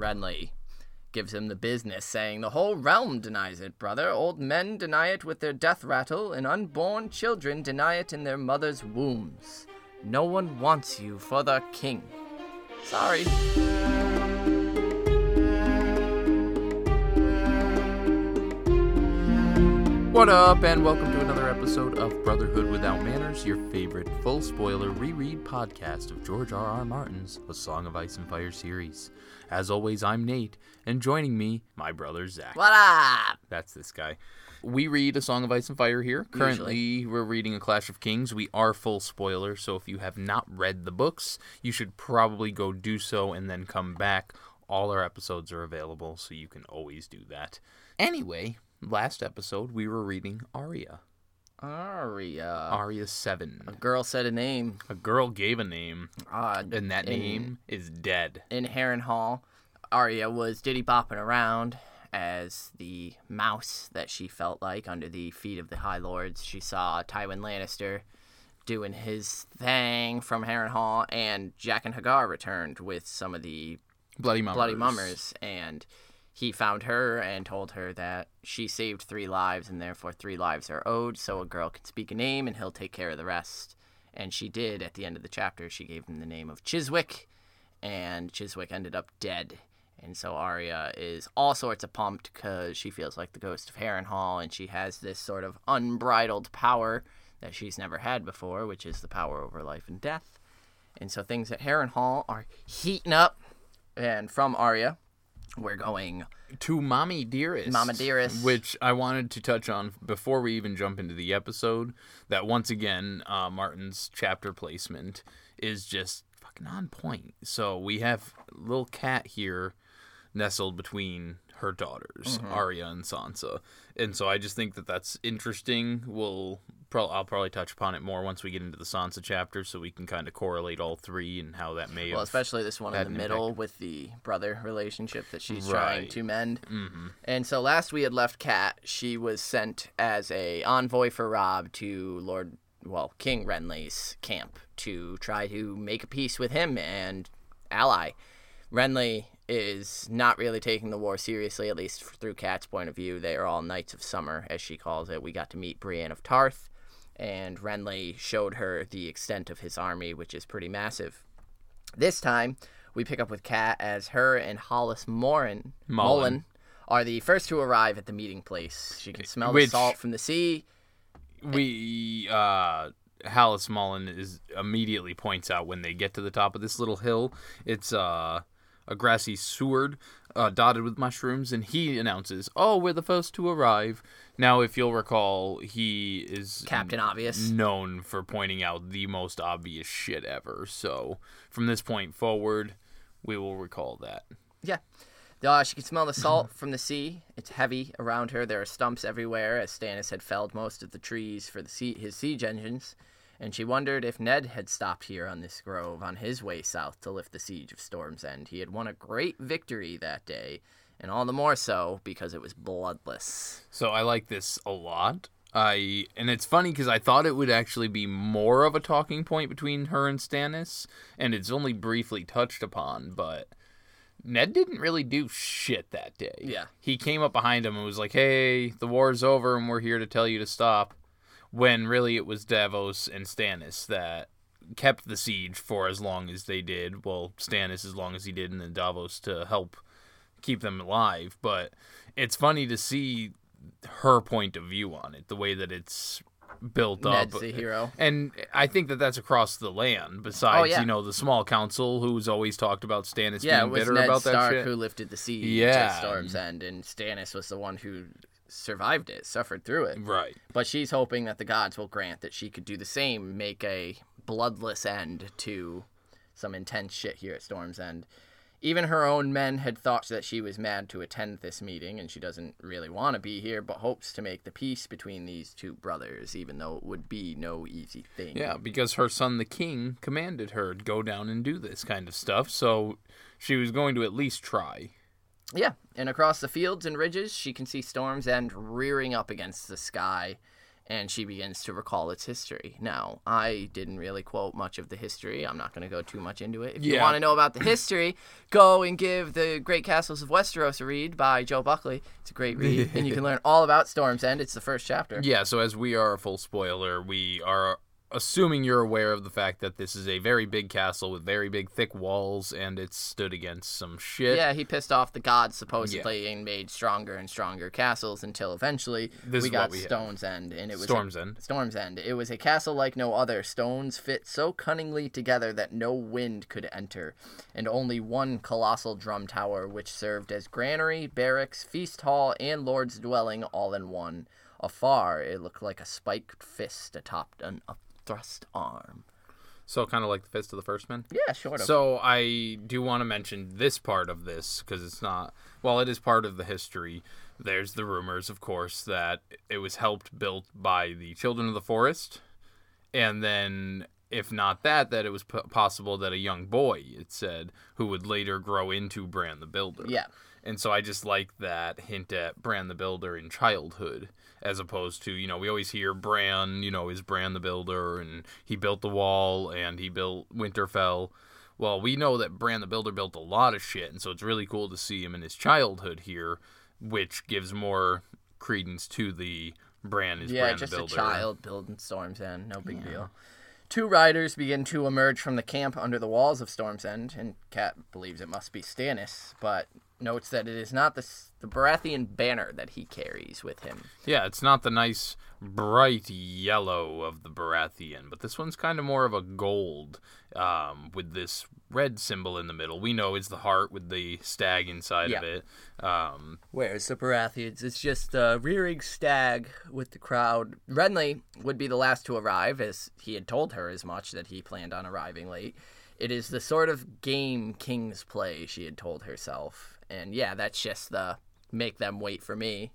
Renly gives him the business, saying, The whole realm denies it, brother. Old men deny it with their death rattle, and unborn children deny it in their mothers' wombs. No one wants you for the king. Sorry. What up, and welcome to episode of Brotherhood Without Manners, your favorite full spoiler reread podcast of George R. R. Martin's A Song of Ice and Fire series. As always, I'm Nate, and joining me, my brother Zach. What up? That's this guy. We read A Song of Ice and Fire here. Currently, we're reading A Clash of Kings. We are full spoiler, so if you have not read the books, you should probably go do so and then come back. All our episodes are available, so you can always do that. Anyway, last episode we were reading Aria. Arya. Aria 7. A girl said a name. A girl gave a name, Uh, and that in- name is dead. in Harrenhal, Arya was diddy bopping around as the mouse that she felt like under the feet of the High Lords. She saw Tywin Lannister doing his thing from Harrenhal, and Jaqen H'ghar returned with some of the Bloody Mummers. Bloody Mummers, and he found her and told her that she saved three lives, and therefore three lives are owed. So a girl can speak a name, and he'll take care of the rest. And she did at the end of the chapter. She gave him the name of Chiswyck, and Chiswyck ended up dead. And so Arya is all sorts of pumped because she feels like the ghost of Harrenhal, and she has this sort of unbridled power that she's never had before, which is the power over life and death. And so things at Harrenhal are heating up. And from Arya, we're going to Mommy Dearest. Mama Dearest. Which I wanted to touch on before we even jump into the episode. That once again, uh, Martin's chapter placement is just fucking on point. So we have little cat here nestled between her daughters, Mm-hmm. Arya and Sansa. And so I just think that that's interesting. We'll pro- I'll probably touch upon it more once we get into the Sansa chapter so we can kind of correlate all three and how that may well, especially this one in the middle with the brother relationship that she's trying to mend. Mm-hmm. And so last we had left Kat, she was sent as a envoy for Robb to Lord, well, King Renly's camp to try to make a peace with him and ally. Renly is not really taking the war seriously, at least through Kat's point of view. They are all Knights of Summer, as she calls it. We got to meet Brienne of Tarth, and Renly showed her the extent of his army, which is pretty massive. This time, we pick up with Kat as her and Hollis Morin, Mullen. Mullen are the first to arrive at the meeting place. She can smell Which- the salt from the sea. we uh Hallis Mollen is immediately points out when they get to the top of this little hill, it's uh a grassy sward uh, dotted with mushrooms, and he announces, "Oh, we're the first to arrive." Now, if you'll recall, he is Captain Obvious. known for pointing out the most obvious shit ever. So, from this point forward, we will recall that. Yeah. Uh, she can smell the salt from the sea. It's heavy around her. There are stumps everywhere, as Stannis had felled most of the trees for the sea- his siege engines. And she wondered if Ned had stopped here on this grove on his way south to lift the siege of Storm's End. He had won a great victory that day, and all the more so because it was bloodless. So I like this a lot. I and it's funny because I thought it would actually be more of a talking point between her and Stannis, and it's only briefly touched upon. But Ned didn't really do shit that day. Yeah. he came up behind him and was like, "Hey, the war's over, and we're here to tell you to stop." When really it was Davos and Stannis that kept the siege for as long as they did. Well, Stannis as long as he did, and then Davos to help keep them alive. But it's funny to see her point of view on it, the way that it's built Ned's up. the hero. And I think that that's across the land. Besides, Oh, yeah. you know, the small council who's always talked about Stannis Yeah, being bitter Ned about Stark that shit. who lifted the siege Yeah. at Storm's End, and Stannis was the one who survived it, suffered through it. Right. But she's hoping that the gods will grant that she could do the same, make a bloodless end to some intense shit here at Storm's End. Even her own men had thought that she was mad to attend this meeting, and she doesn't really want to be here, but hopes to make the peace between these two brothers, even though it would be no easy thing. Yeah, because her son, the king, commanded her to go down and do this kind of stuff. So she was going to at least try. Yeah, and across the fields and ridges, she can see Storm's End rearing up against the sky. and she begins to recall its history. Now, I didn't really quote much of the history. I'm not going to go too much into it. If you want to know about the history, go and give The Great Castles of Westeros a read by Joe Buckley. It's a great read, and you can learn all about Storm's End. It's the first chapter. Yeah, so as we are a full spoiler, we are assuming you're aware of the fact that this is a very big castle with very big, thick walls, and it's stood against some shit. Yeah, he pissed off the gods supposedly and made stronger and stronger castles until eventually This we got we. Stone's End, and it was a- Storm's End. Storm's End. It was a castle like no other. Stones fit so cunningly together that no wind could enter, and only one colossal drum tower, which served as granary, barracks, feast hall, and lord's dwelling all in one. Afar, it looked like a spiked fist atop an upthrust arm. So kind of like the Fist of the First Men. Yeah, sort of. So I do want to mention this part of this because it's not. While it is part of the history, there's the rumors, of course, that it was helped built by the Children of the Forest, and then if not that, that it was p- possible that a young boy, it said, who would later grow into Bran the Builder. yeah. And so I just like that hint at Bran the Builder in childhood, as opposed to, you know, we always hear Bran, you know, is Bran the Builder, and he built the wall, and he built Winterfell. Well, we know that Bran the Builder built a lot of shit, and so it's really cool to see him in his childhood here, which gives more credence to the Bran is Yeah, Bran just the a child building Storm's End. No big deal. Two riders begin to emerge from the camp under the walls of Storm's End, and Kat believes it must be Stannis, but notes that it is not the, the Baratheon banner that he carries with him. Yeah, it's not the nice bright yellow of the Baratheon, but this one's kind of more of a gold um, with this red symbol in the middle. We know it's the heart with the stag inside of Yeah. it. Um, Whereas the Baratheons, it's just a rearing stag with the crowd. Renly would be the last to arrive, as he had told her as much that he planned on arriving late. It is the sort of game kings play, she had told herself. And yeah, that's just the make them wait for me.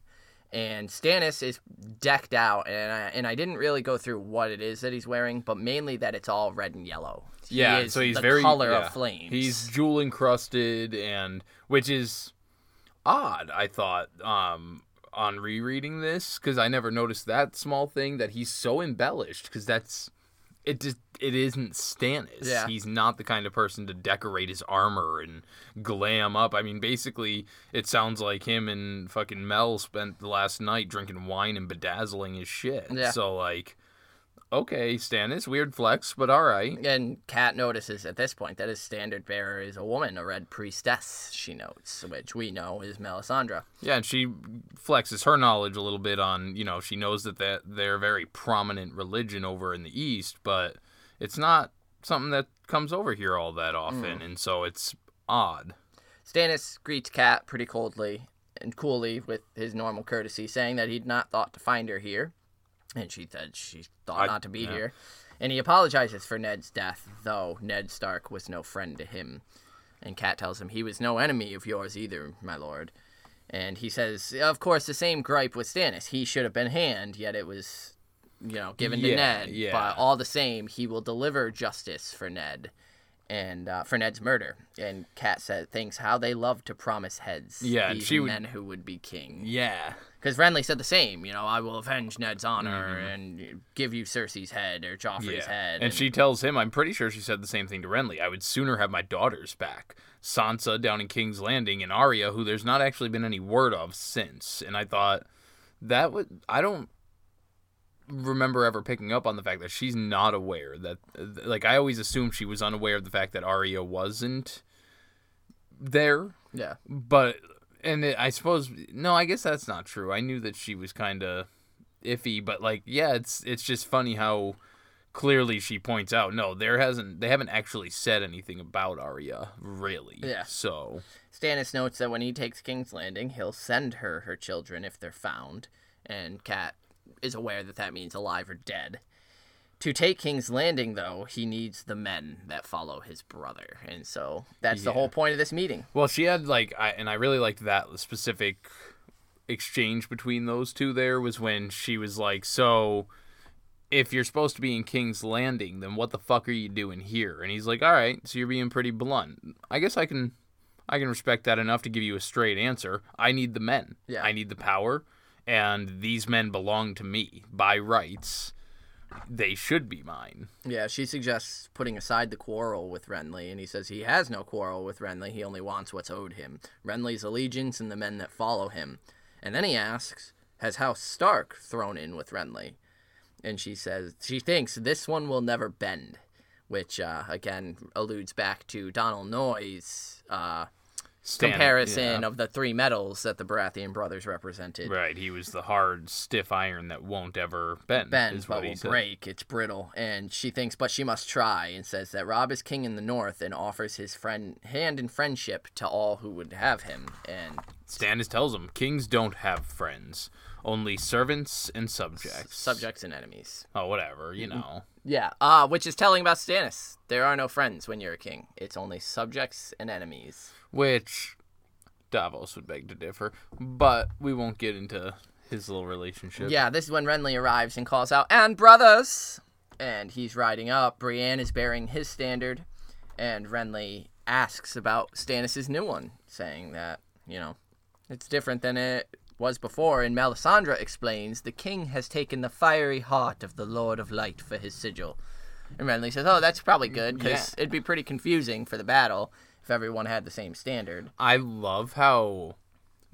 And Stannis is decked out, and I, and I didn't really go through what it is that he's wearing, but mainly that it's all red and yellow. He yeah, so he's the very color yeah. of flames. He's jewel encrusted, and which is odd. I thought um, on rereading this because I never noticed that small thing that he's so embellished because that's it. Just it isn't Stannis. Yeah. He's not the kind of person to decorate his armor and glam up. I mean, basically, it sounds like him and fucking Mel spent the last night drinking wine and bedazzling his shit. Yeah. So like. Okay, Stannis, weird flex, but all right. And Kat notices at this point that his standard bearer is a woman, a red priestess, she notes, which we know is Melisandre. Yeah, and she flexes her knowledge a little bit on, you know, she knows that that they're a very prominent religion over in the East, but it's not something that comes over here all that hmm. often, and so it's odd. Stannis greets Kat pretty coldly and coolly with his normal courtesy, saying that he'd not thought to find her here. And she said she thought I- not to be yeah. here. And he apologizes for Ned's death, though Ned Stark was no friend to him. And Kat tells him he was no enemy of yours either, my lord. And he says, of course, the same gripe with Stannis. He should have been hand, yet it was, you know, given to Ned. yeah. But all the same, he will deliver justice for Ned and uh, for Ned's murder. And Kat said, thinks how they love to promise heads. Yeah, these she would- men who would be king. Yeah. Because Renly said the same. You know, I will avenge Ned's honor and give you Cersei's head or Joffrey's Mm-hmm. Yeah. head. And she tells him, I'm pretty sure she said the same thing to Renly. I would sooner have my daughters back. Sansa down in King's Landing and Arya, who there's not actually been any word of since. And I thought that would I don't remember ever picking up on the fact that she's not aware that like I always assumed she was unaware of the fact that Arya wasn't there yeah. but and it, I suppose no, I guess that's not true. I knew that she was kind of iffy, but like yeah, it's it's just funny how clearly she points out no, there hasn't they haven't actually said anything about Arya really. Yeah. So Stannis notes that when he takes King's Landing, he'll send her her children if they're found. And Kat is aware that that means alive or dead. To take King's Landing, though, he needs the men that follow his brother. And so that's the whole point of this meeting. well, she had like I and I really liked that specific exchange between those two. There was when she was like, so. If you're supposed to be in King's Landing, then what the fuck are you doing here? And he's like, "All right, so you're being pretty blunt. I guess I can I can respect that enough to give you a straight answer. I need the men. Yeah. I need the power. And these men belong to me by rights. They should be mine. Yeah, she suggests putting aside the quarrel with Renly, and he says he has no quarrel with Renly. He only wants what's owed him Renly's allegiance and the men that follow him. And then he asks, Has House Stark thrown in with Renly? And she says she thinks this one will never bend, which uh, again alludes back to Donal Noye's uh, Comparison yeah. of the three metals that the Baratheon brothers represented. Right, he was the hard, stiff iron that won't ever bend. bend is but will said. break. It's brittle, and she thinks, but she must try, and says that Robb is king in the north and offers his friend hand in friendship to all who would have him. And Stannis tells him kings don't have friends, only servants and subjects. subjects and enemies. Oh, whatever, you know. Yeah, uh, which is telling about Stannis. There are no friends when you're a king. It's only subjects and enemies. Which Davos would beg to differ, but we won't get into his little relationship. Yeah, this is when Renly arrives and calls out, "And brothers!" And he's riding up. Brienne is bearing his standard, and Renly asks about Stannis' new one, saying that, you know, it's different than it was before. And Melisandre explains, the king has taken the fiery heart of the Lord of Light for his sigil. And Renly says, oh, that's probably mm, good, because it'd be pretty confusing for the battle if everyone had the same standard. I love how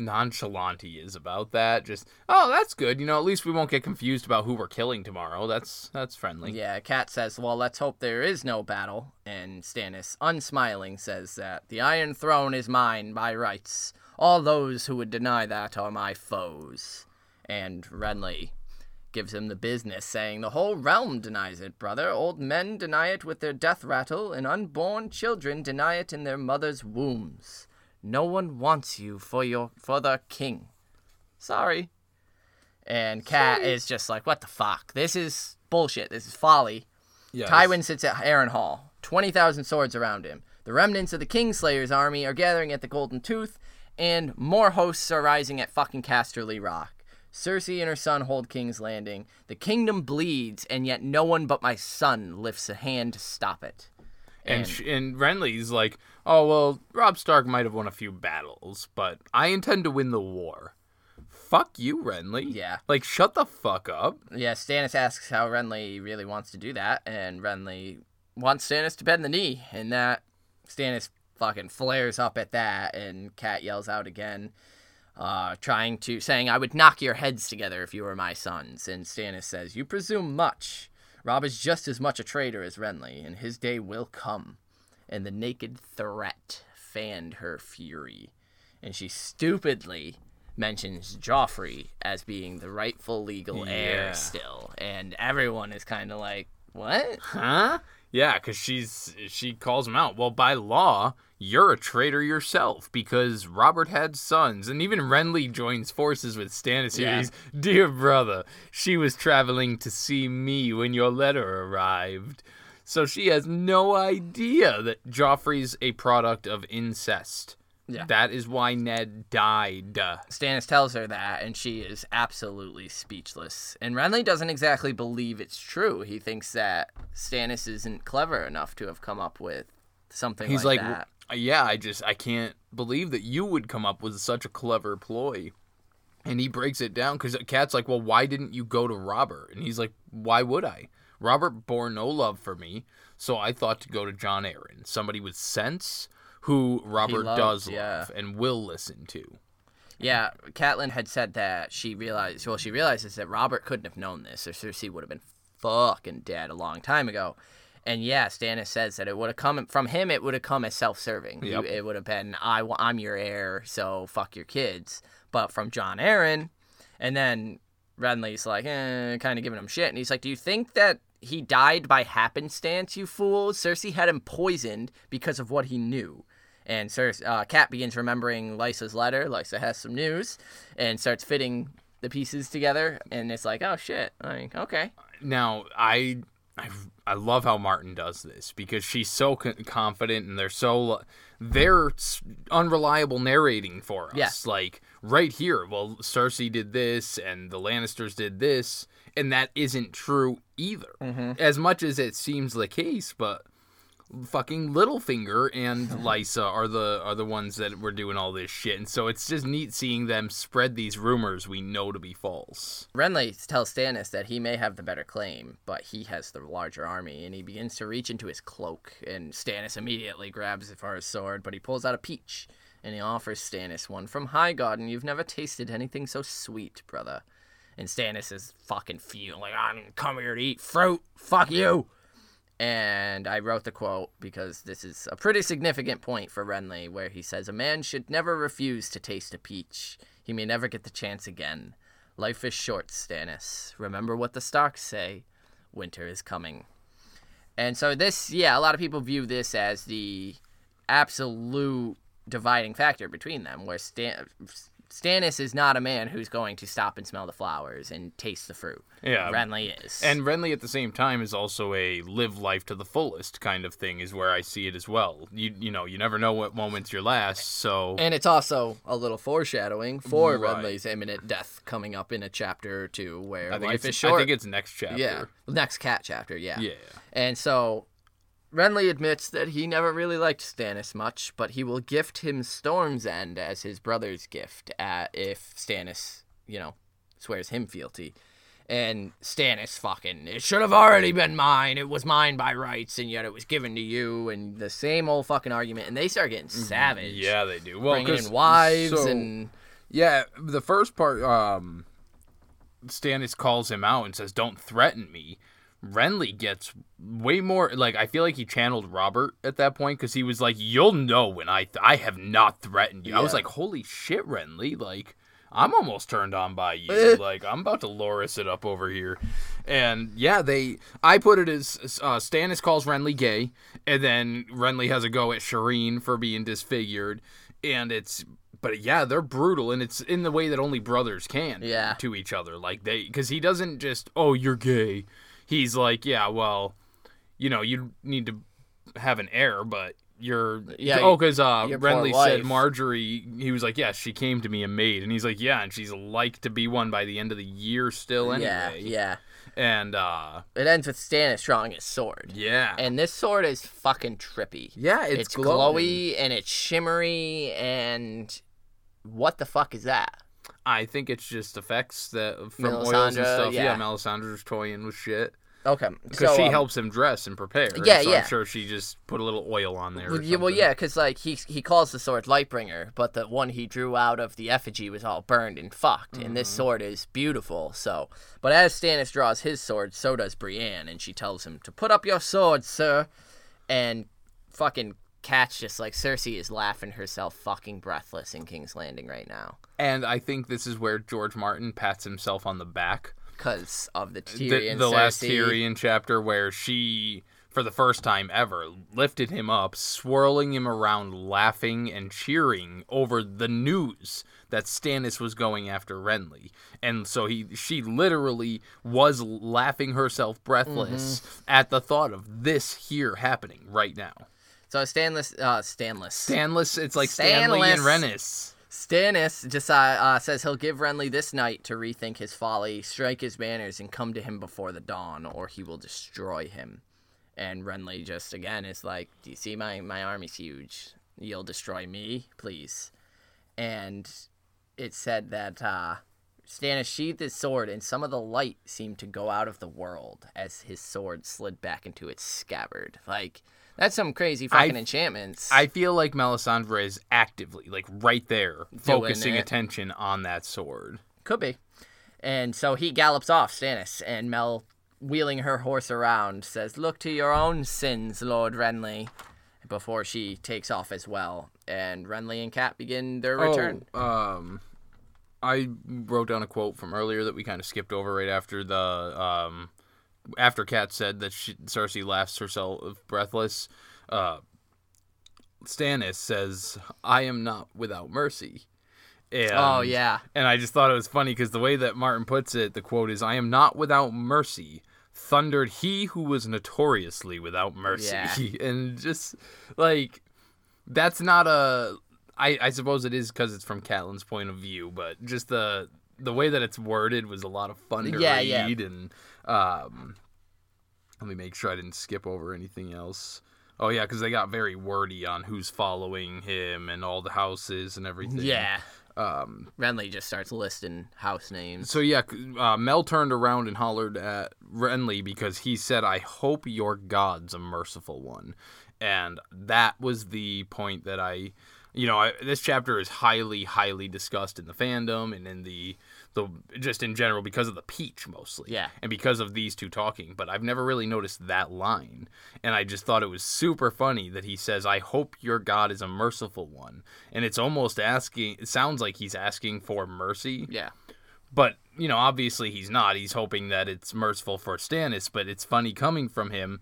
nonchalant he is about that. Just, oh, that's good. You know, at least we won't get confused about who we're killing tomorrow. That's that's friendly. Yeah, Kat says, Well, let's hope there is no battle. And Stannis, unsmiling, says that the Iron Throne is mine by rights. All those who would deny that are my foes. And Renly gives him the business, saying, The whole realm denies it, brother. Old men deny it with their death rattle, and unborn children deny it in their mothers' wombs. No one wants you for your for the king. Sorry. And Kat is just like, what the fuck? This is bullshit. This is folly. Yes. Tywin sits at Harrenhal, 20,000 swords around him. The remnants of the Kingslayer's army are gathering at the Golden Tooth, and more hosts are rising at fucking Casterly Rock. Cersei and her son hold King's Landing. The kingdom bleeds, and yet no one but my son lifts a hand to stop it. And sh- and Renly's like, oh well, Robb Stark might have won a few battles, but I intend to win the war. Fuck you, Renly. Yeah. Like, shut the fuck up. Yeah, Stannis asks how Renly really wants to do that, and Renly wants Stannis to bend the knee, and that Stannis fucking flares up at that, and Kat yells out again, uh, trying to saying, "I would knock your heads together if you were my sons." And Stannis says, "You presume much. Robb is just as much a traitor as Renly, and his day will come." And the naked threat fanned her fury, and she stupidly mentions Joffrey as being the rightful legal Yeah. heir still, and everyone is kind of like, "What?" Huh? Yeah, because she's she calls him out. Well, by law, you're a traitor yourself because Robert had sons, and even Renly joins forces with Stannis here. Yeah. He's, Dear brother, she was traveling to see me when your letter arrived. So she has no idea that Joffrey's a product of incest. Yeah. That is why Ned died. Stannis tells her that, and she is absolutely speechless. And Renly doesn't exactly believe it's true. He thinks that Stannis isn't clever enough to have come up with something He's like, like, that. yeah, I just I can't believe that you would come up with such a clever ploy. And he breaks it down because Kat's like, well, why didn't you go to Robert? And he's like, why would I? Robert bore no love for me, so I thought to go to Jon Arryn, somebody with sense, who Robert loved, does yeah. love and will listen to. Yeah, Catelyn had said that she realized. Well, she realizes that Robert couldn't have known this, or Cersei would have been fucking dead a long time ago. And yeah, Stannis says that it would have come from him. It would have come as self-serving. Yep. It would have been, I, I'm your heir, so fuck your kids. But from Jon Arryn, and then Renly's like, eh, kind of giving him shit, and he's like, "Do you think that he died by happenstance, you fools? Cersei had him poisoned because of what he knew." And Cersei, uh, Kat begins remembering Lysa's letter. Lysa has some news, and starts fitting the pieces together. And it's like, oh shit, like okay, Now, I, I, I love how Martin does this because she's so confident and they're so they're unreliable narrating for us. Yeah. Like right here, well, Cersei did this and the Lannisters did this, and that isn't true either. Mm-hmm. As much as it seems the case, but fucking Littlefinger and Lysa are the are the ones that were doing all this shit, and so it's just neat seeing them spread these rumors we know to be false. Renly tells Stannis that he may have the better claim, but he has the larger army, and he begins to reach into his cloak, and Stannis immediately grabs it for his sword, but he pulls out a peach, and he offers Stannis one from Highgarden. You've never tasted anything so sweet, brother. And Stannis is fucking feeling like I didn't come here to eat fruit. Fuck you. And I wrote the quote because this is a pretty significant point for Renly, where he says, A man should never refuse to taste a peach. He may never get the chance again. Life is short, Stannis. Remember what the Starks say winter is coming. And so, this, yeah, a lot of people view this as the absolute dividing factor between them, where Stan- Stannis is not a man who's going to stop and smell the flowers and taste the fruit. Yeah. Renly is. And Renly at the same time is also a live life to the fullest kind of thing is where I see it as well. You you know, you never know what moments your last, so And it's also a little foreshadowing for Right. Renly's imminent death coming up in a chapter or two where I think life is short. I think it's next chapter. yeah, next cat chapter. Yeah. Yeah. And so Renly admits that he never really liked Stannis much, but he will gift him Storm's End as his brother's gift at, if Stannis, you know, swears him fealty. And Stannis fucking, it should have already been mine. It was mine by rights, and yet it was given to you. And the same old fucking argument. And they start getting savage. Mm-hmm. Yeah, they do. Well, Bringing in wives so- and. Yeah, the first part, um, Stannis calls him out and says, "Don't threaten me." Renly gets way more like I feel like he channeled Robert at that point because he was like, "You'll know when I th- I have not threatened you." I was like, "Holy shit, Renly!" Like I'm almost turned on by you. like I'm about to Loras it up over here, and yeah, they. I put it as uh, Stannis calls Renly gay, and then Renly has a go at Shireen for being disfigured, and it's. But yeah, they're brutal, and it's in the way that only brothers can Yeah. to each other. Like they, because he doesn't just, oh, you're gay. He's like, yeah, well, you know, you need to have an heir, but you're, Yeah, Oh, because uh, your Renly said Margaery. He was like, yeah, she came to me a maid, and he's like, yeah, and she's like to be one by the end of the year still anyway. yeah. yeah. And uh, It ends with Stannis drawing his sword. yeah, And this sword is fucking trippy. yeah, It's, it's, glowy and it's shimmery and what the fuck is that? I think it's just effects that from oils and Melisandre, stuff. Yeah, yeah. Melisandre's toying with shit Okay, because so, she um, helps him dress and prepare. Yeah, so yeah. I'm sure she just put a little oil on there. Well, yeah, well, yeah, because like he he calls the sword Lightbringer, but the one he drew out of the effigy was all burned and fucked, and Mm-hmm. this sword is beautiful. So, but as Stannis draws his sword, so does Brienne, and she tells him to put up your sword, sir. And fucking Cat's just like Cersei is laughing herself fucking breathless in King's Landing right now And I think this is where George Martin pats himself on the back. Because of the The, Tyrion. the last Cersei. Tyrion chapter where she, for the first time ever, lifted him up, swirling him around, laughing and cheering over the news that Stannis was going after Renly. And so he she literally was laughing herself breathless Mm-hmm. at the thought of this here happening right now. So Stanless, uh, Stanless. Stanless, it's like Stanley and Rennis. Stannis uh, uh, says he'll give Renly this night to rethink his folly, strike his banners, and come to him before the dawn, or he will destroy him. And Renly just again is like, "Do you see my my army's huge? You'll destroy me, please." And it said that uh, Stannis sheathed his sword, and some of the light seemed to go out of the world as his sword slid back into its scabbard. Like that's some crazy fucking enchantments. I feel like Melisandre is actively, like right there, focusing it. attention on that sword. Could be. And so he gallops off, Stannis, and Mel, wheeling her horse around, says, Look to your own sins, Lord Renly, before she takes off as well. And Renly and Cat begin their return. Oh, um, I wrote down a quote from earlier that we kind of skipped over right after the um, after Kat said that she, Cersei laughs herself breathless. Uh, Stannis says, "I am not without mercy." And, oh, yeah. And I just thought it was funny because the way that Martin puts it, the quote is, "I am not without mercy." Thundered he who was notoriously without mercy, Yeah. and just like that's not a. I, I suppose it is because it's from Catelyn's point of view, but just the the way that it's worded was a lot of fun to Yeah, read, yeah. and um, let me make sure I didn't skip over anything else. Oh yeah, because they got very wordy on who's following him and all the houses and everything. Yeah. Um. Renly just starts listing house names. So yeah, uh, Mel turned around and hollered at Renly because he said, "I hope your God's a merciful one," and that was the point that I, you know, I, this chapter is highly, highly discussed in the fandom and in the the just in general because of the peach mostly, Yeah. and because of these two talking. But I've never really noticed that line, and I just thought it was super funny that he says, "I hope your God is a merciful one," and it's almost asking. It sounds like he's asking for mercy Yeah. but you know, obviously he's not. He's hoping that it's merciful for Stannis, but it's funny coming from him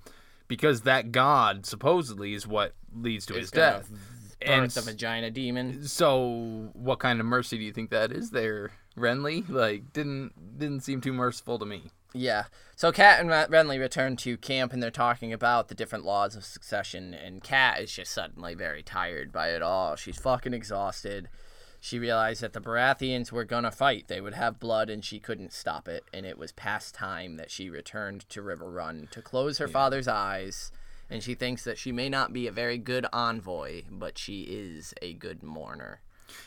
because that god supposedly is what leads to Is his death. And Birth the vagina demon. so, what kind of mercy do you think that is there, Renly? Like, didn't didn't seem too merciful to me. Yeah. So Cat and Renly return to camp and they're talking about the different laws of succession. And Cat is just suddenly very tired by it all. She's fucking exhausted. She realized that the Baratheons were gonna fight. They would have blood and she couldn't stop it. And it was past time that she returned to Riverrun to close her father's eyes. And she thinks that she may not be a very good envoy, but she is a good mourner.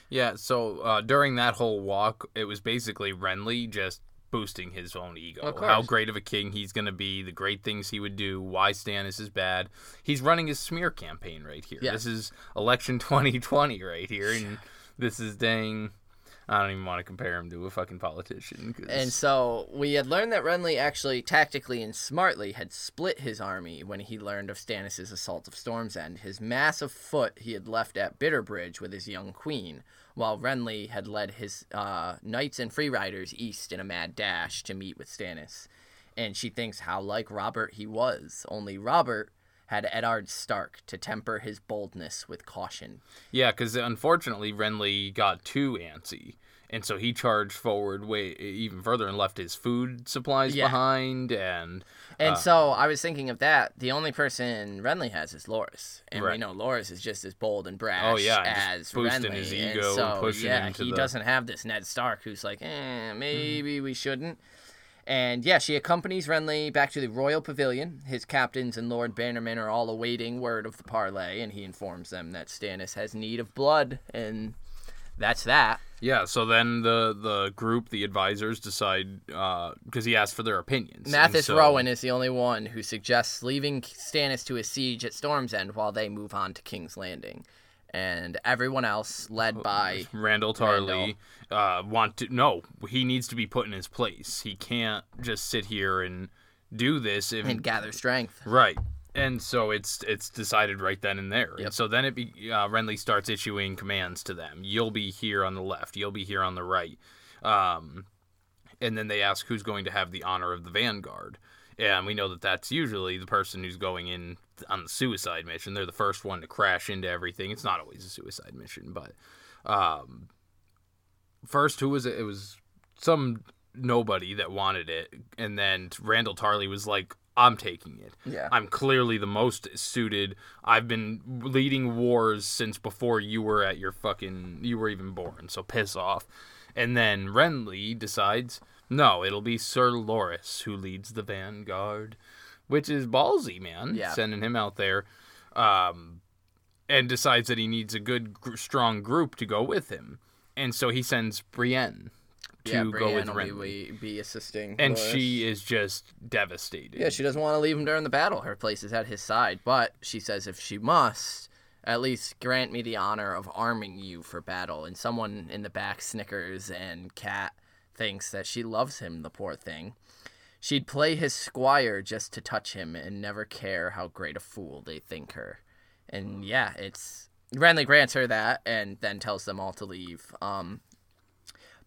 Yeah. So uh, during that whole walk, it was basically Renly just boosting his own ego. How great of a king he's going to be, the great things he would do, why Stannis is bad. He's running his smear campaign right here. Yeah. This is election 2020 right here. And this is dang. I don't even want to compare him to a fucking politician. 'cause- And so we had learned that Renly actually tactically and smartly had split his army when he learned of Stannis' assault of Storm's End. His massive foot he had left at Bitterbridge with his young queen, while Renly had led his uh, knights and free riders east in a mad dash to meet with Stannis. And she thinks how like Robert he was, only Robert had Eddard Stark to temper his boldness with caution. Yeah, because unfortunately Renly got too antsy, and so he charged forward way even further and left his food supplies Yeah. behind. And And so I was thinking of that. The only person Renly has is Loras, and we know Loras is just as bold and brash Oh, yeah, as boosting Renly. his and ego and so, pushing yeah, him to he the- doesn't have this Ned Stark who's like, eh, maybe we shouldn't. And yeah, she accompanies Renly back to the royal pavilion. His captains and Lord Bannerman are all awaiting word of the parley, and he informs them that Stannis has need of blood, and that's that. yeah, so then the the group, the advisors, decide uh, because he asked for their opinions. Mathis so- Rowan is the only one who suggests leaving Stannis to a siege at Storm's End while they move on to King's Landing. And everyone else, led by Randyll Tarly uh, want to no. He needs to be put in his place. He can't just sit here and do this. If, and gather strength. Right. And so it's it's decided right then and there. Yep. And so then it be, uh, Renly starts issuing commands to them. You'll be here on the left. You'll be here on the right. Um, and then they ask who's going to have the honor of the vanguard. And we know that that's usually the person who's going in on the suicide mission. They're the first one to crash into everything. It's not always a suicide mission, but um, first, who was it? It was some nobody that wanted it, and then Randyll Tarly was like, "I'm taking it. Yeah. I'm clearly the most suited. I've been leading wars since before you were at your fucking you were even born. So piss off." And then Renly decides, "No, it'll be Sir Loras who leads the vanguard." Which is ballsy, man. Yeah. Sending him out there. Um, and decides that he needs a good, gr- strong group to go with him. And so he sends Brienne to yeah, go with will Renly. be, be assisting. and she is just devastated. Yeah, she doesn't want to leave him during the battle. Her place is at his side. But she says if she must, at least grant me the honor of arming you for battle. And someone in the back snickers, and Kat thinks that she loves him, the poor thing. She'd play his squire just to touch him and never care how great a fool they think her. And yeah, it's Renly grants her that and then tells them all to leave. Um,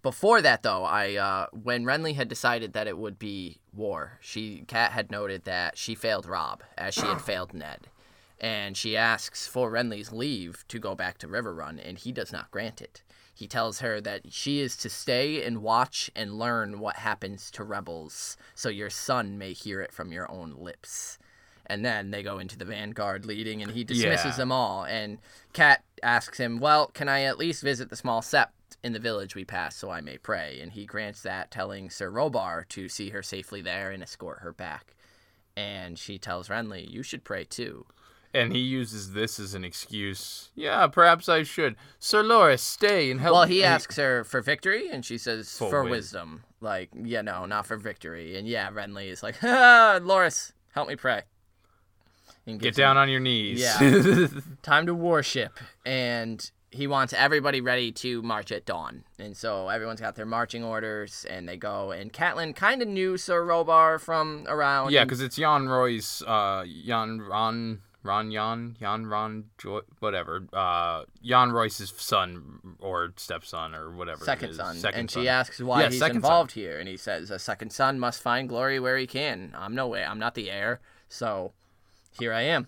before that, though, I uh, when Renly had decided that it would be war, she Kat had noted that she failed Robb as she had failed Ned, and she asks for Renly's leave to go back to Riverrun, and he does not grant it. He tells her that she is to stay and watch and learn what happens to rebels, so your son may hear it from your own lips. And then they go into the vanguard leading, and he dismisses Yeah. them all. And Kat asks him, "Well, can I at least visit the small sept in the village we pass, so I may pray?" And he grants that, telling Sir Robar to see her safely there and escort her back. And she tells Renly, "You should pray too." And he uses this as an excuse. Yeah, perhaps I should. Sir Loras, stay and help. Well, he asks her for victory, and she says For for, wis- wisdom. Like, yeah, no, not for victory. And yeah, Renly is like, ah, Loras, help me pray. And Get down him on your knees. Yeah. time to worship, and he wants everybody ready to march at dawn. And so everyone's got their marching orders, and they go. And Catelyn kind of knew Sir Robar from around. yeah, because it's Jan Roy's, uh, Jan Ron, Ron Jan, Jan Ron, Joy, whatever. Uh, Jan Royce's son or stepson or whatever. second son. Second and son. she asks why Yeah, he's second son. involved here, and he says a second son must find glory where he can. I'm no way. I'm not the heir, so here I am.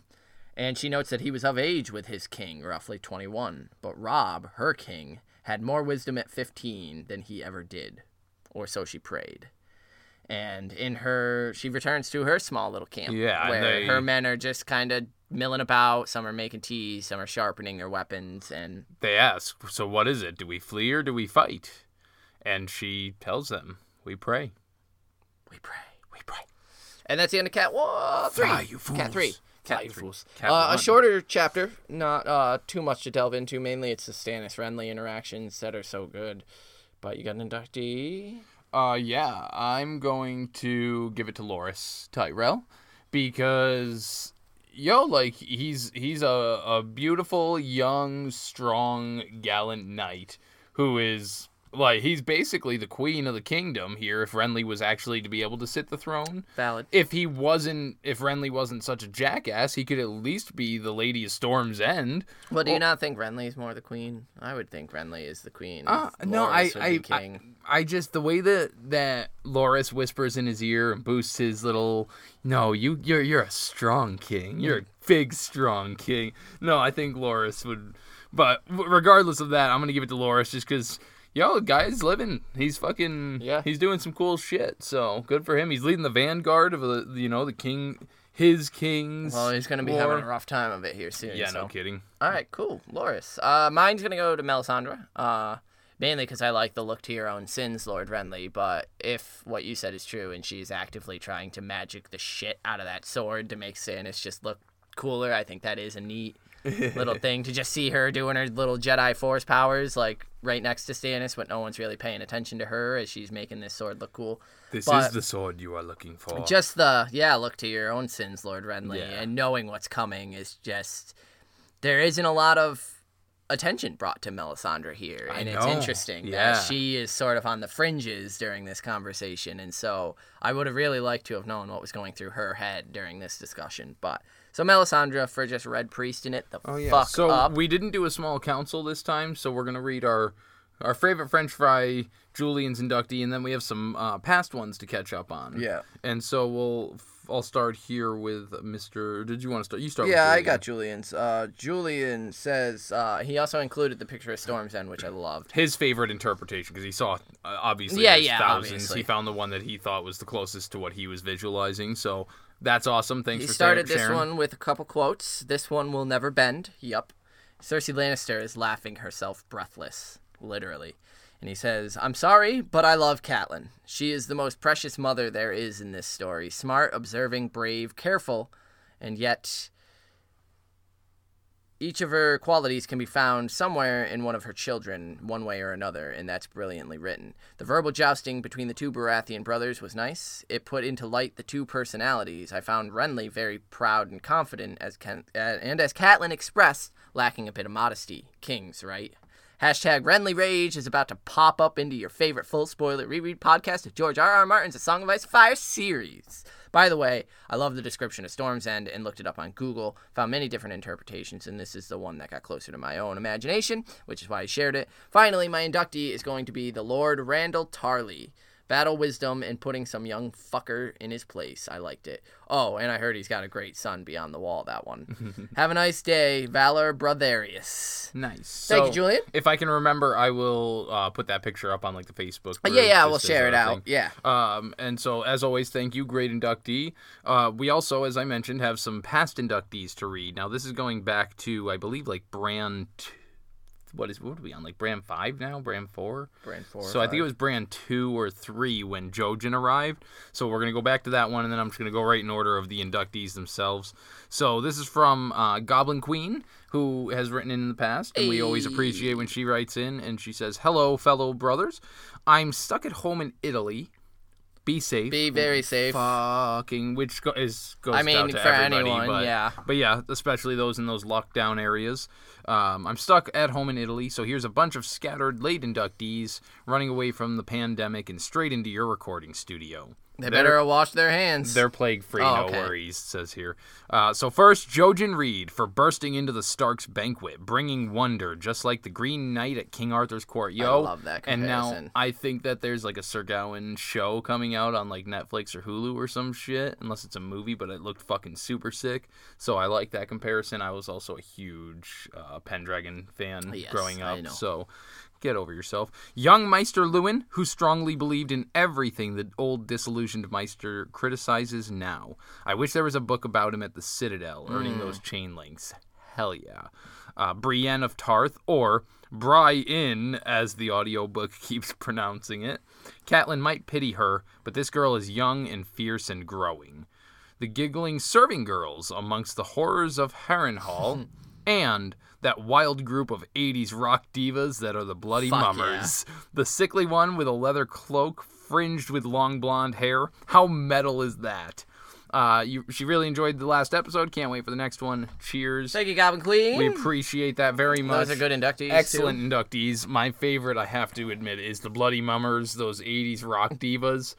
And she notes that he was of age with his king, roughly 21, but Robb, her king, had more wisdom at 15 than he ever did, or so she prayed. And in her, she returns to her small little camp, Yeah, where they- her men are just kind of milling about. Some are making tea, some are sharpening their weapons, and They ask, so what is it? Do we flee or do we fight? And she tells them, we pray. We pray. We pray. And that's the end of Cat One. Three. Fly, you Cat three. fools. Cat you three. fools. Cat uh, a shorter chapter, not uh, too much to delve into. Mainly, it's the Stannis Renly interactions that are so good. But you got an inductee. Uh, yeah, I'm going to give it to Loras Tyrell because yo, like he's he's a a beautiful, young, strong, gallant knight who is like he's basically the queen of the kingdom here. If Renly was actually to be able to sit the throne, Valid. if he wasn't, if Renly wasn't such a jackass, he could at least be the Lady of Storm's End. Well, do you not think Renly is more the queen? I would think Renly is the queen. Uh, no, I, I, I. I just the way that that Loras whispers in his ear and boosts his little. No, you, you're you're a strong king. You're a big, strong king. No, I think Loras would. But regardless of that, I'm gonna give it to Loras just because. Yo, the guy's living. He's fucking. Yeah. He's doing some cool shit. So good for him. He's leading the vanguard of the, you know, the king, his kings. well, he's gonna be war. having a rough time of it here soon. Yeah, so. no kidding. All right, cool. Loras. Uh, mine's gonna go to Melisandre. Uh, mainly because I like the look to your own sins, Lord Renly. But if what you said is true, and she's actively trying to magic the shit out of that sword to make Stannis just look cooler, I think that is a neat little thing to just see her doing her little Jedi Force powers, like right next to Stannis, but no one's really paying attention to her as she's making this sword look cool. This But- is the sword you are looking for. Just the yeah, look to your own sins, Lord Renly, Yeah. and knowing what's coming is just there isn't a lot of attention brought to Melisandre here, and it's interesting yeah. that she is sort of on the fringes during this conversation, and so I would have really liked to have known what was going through her head during this discussion, but. So Melisandre for just Red Priest in it, the Oh yeah. fuck so up. we didn't do a small council this time, so we're gonna read our our favorite French fry, Julian's inductee, and then we have some uh, past ones to catch up on. Yeah. And so we'll I'll start here with Mr. Did you want to start? You start. Yeah, I got Julian's. Uh, Julian says uh, he also included the picture of Storm's End, which I loved. his favorite interpretation because he saw uh, obviously Yeah, yeah, thousands. obviously. He found the one that he thought was the closest to what he was visualizing. So that's awesome. Thanks He for started sharing. this one with a couple quotes. This one will never bend. Yup. Cersei Lannister is laughing herself breathless, literally. And he says, I'm sorry, but I love Catelyn. She is the most precious mother there is in this story. Smart, observing, brave, careful, and yet each of her qualities can be found somewhere in one of her children, one way or another, and that's brilliantly written. The verbal jousting between the two Baratheon brothers was nice. It put into light the two personalities. I found Renly very proud and confident, as Ken- uh, and as Catelyn expressed, lacking a bit of modesty. Kings, right? Hashtag Renly Rage is about to pop up into your favorite full spoiler reread podcast of George R. R. Martin's A Song of Ice and Fire series. By the way, I love the description of Storm's End and looked it up on Google, found many different interpretations, and this is the one that got closer to my own imagination, which is why I shared it. Finally, my inductee is going to be the Lord Randyll Tarly. Battle wisdom and putting some young fucker in his place. I liked it. Oh, and I heard he's got a great son beyond the wall, that one. Have a nice day, Valor Brotherius. Nice. Thank So, you, Julian. If I can remember, I will uh, put that picture up on like the Facebook. Group yeah, yeah, we'll share it out. thing. Yeah. Um, and so, as always, thank you, great inductee. Uh, we also, as I mentioned, have some past inductees to read. Now, this is going back to, I believe, like Bran what is what are we on like Bran five now, Bran four? Bran four. So I think it was Bran two or three when Jojen arrived. So we're gonna go back to that one, and then I'm just gonna go right in order of the inductees themselves. So this is from uh, Goblin Queen, who has written in the past, and we always appreciate when she writes in, and she says, "Hello, fellow brothers. I'm stuck at home in Italy. Be safe. Be very safe. Fucking, which go- is goes I mean, out to for everybody, anyone, but, yeah. but yeah, especially those in those lockdown areas. Um, I'm stuck at home in Italy, so here's a bunch of scattered late inductees running away from the pandemic and straight into your recording studio. They better wash their hands. they're plague free, Oh, no okay. worries, says here. Uh, so first, Jojen Reed for bursting into the Stark's banquet, bringing wonder, just like the Green Knight at King Arthur's court. Yo, I love that And now. I think that there's like a Sir Gawain show coming out on like Netflix or Hulu or some shit, unless it's a movie, but it looked fucking super sick. So I like that comparison. I was also a huge uh, Pendragon fan Yes, growing up, so get over yourself. Young Maester Luwin, who strongly believed in everything the old disillusioned Maester criticizes now. I wish there was a book about him at the Citadel, earning Hmm. those chain links. Hell yeah. Uh, Brienne of Tarth, or Brian, as the audiobook keeps pronouncing it. Catelyn might pity her, but this girl is young and fierce and growing. The giggling serving girls amongst the horrors of Harrenhal, and that wild group of 80s rock divas that are the Bloody Fuck Mummers. The sickly one with a leather cloak fringed with long blonde hair. How metal is that? Uh, you, she really enjoyed the last episode. Can't wait for the next one. Cheers. Thank you, Goblin Queen. We appreciate that very much. Those are good inductees. Excellent Too. inductees. My favorite, I have to admit, is the Bloody Mummers, those 80s rock divas.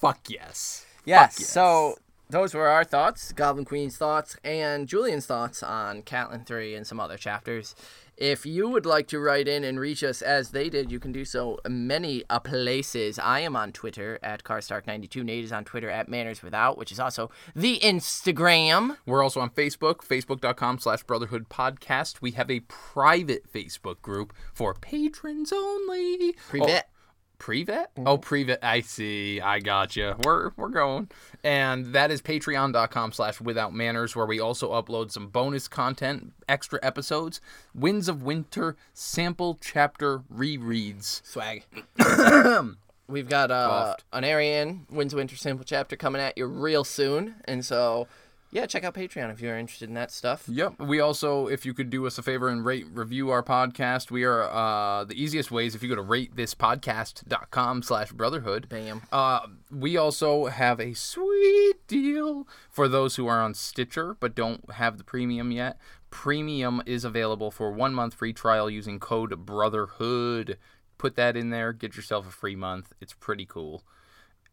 Fuck yes. Yes. Fuck yes. So those were our thoughts, Goblin Queen's thoughts, and Julian's thoughts on Catelyn 3 and some other chapters. If you would like to write in and reach us as they did, you can do so many uh, places. I am on Twitter at Carstark92. Nate is on Twitter at Manners Without, which is also the Instagram. We're also on Facebook, facebook.com slash brotherhood podcast. We have a private Facebook group for patrons only. Privet. Oh, Privet? Oh, Privet. I see. I gotcha. We're we're going. And that is patreon.com slash without manners, where we also upload some bonus content, extra episodes, Winds of Winter sample chapter rereads. Swag. We've got uh, Coughed. an Arianne Winds of Winter sample chapter coming at you real soon. And so, yeah, check out Patreon if you're interested in that stuff. Yep. We also, if you could do us a favor and rate, review our podcast, we are uh, the easiest ways if you go to ratethispodcast.com slash brotherhood. Bam. Uh, we also have a sweet deal for those who are on Stitcher but don't have the premium yet. Premium is available for one month free trial using code Brotherhood. Put that in there, get yourself a free month. It's pretty cool.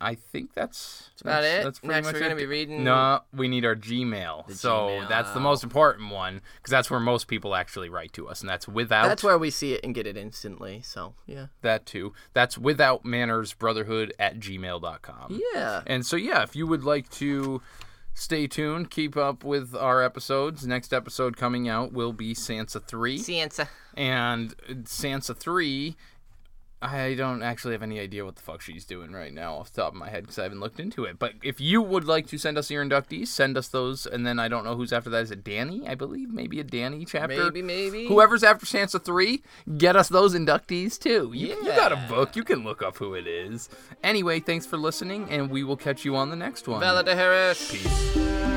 I think that's that's about it. That's pretty Next, much we're it. gonna be reading- No, we need our Gmail. so Gmail. that's the most important one because that's where most people actually write to us, and that's without That's where we see it and get it instantly. So, yeah. that too. That's without manners brotherhood at gmail.com. Yeah. And so, yeah, if you would like to stay tuned, keep up with our episodes. Next episode coming out will be Sansa 3. Sansa. And Sansa 3, I don't actually have any idea what the fuck she's doing right now off the top of my head because I haven't looked into it. But if you would like to send us your inductees, send us those. And then I don't know who's after that. Is it Dany? I believe maybe a Dany chapter. Maybe, maybe. Whoever's after Sansa 3, get us those inductees too. You, you got a book. You can look up who it is. Anyway, thanks for listening, and we will catch you on the next one. Bella Harris. Peace.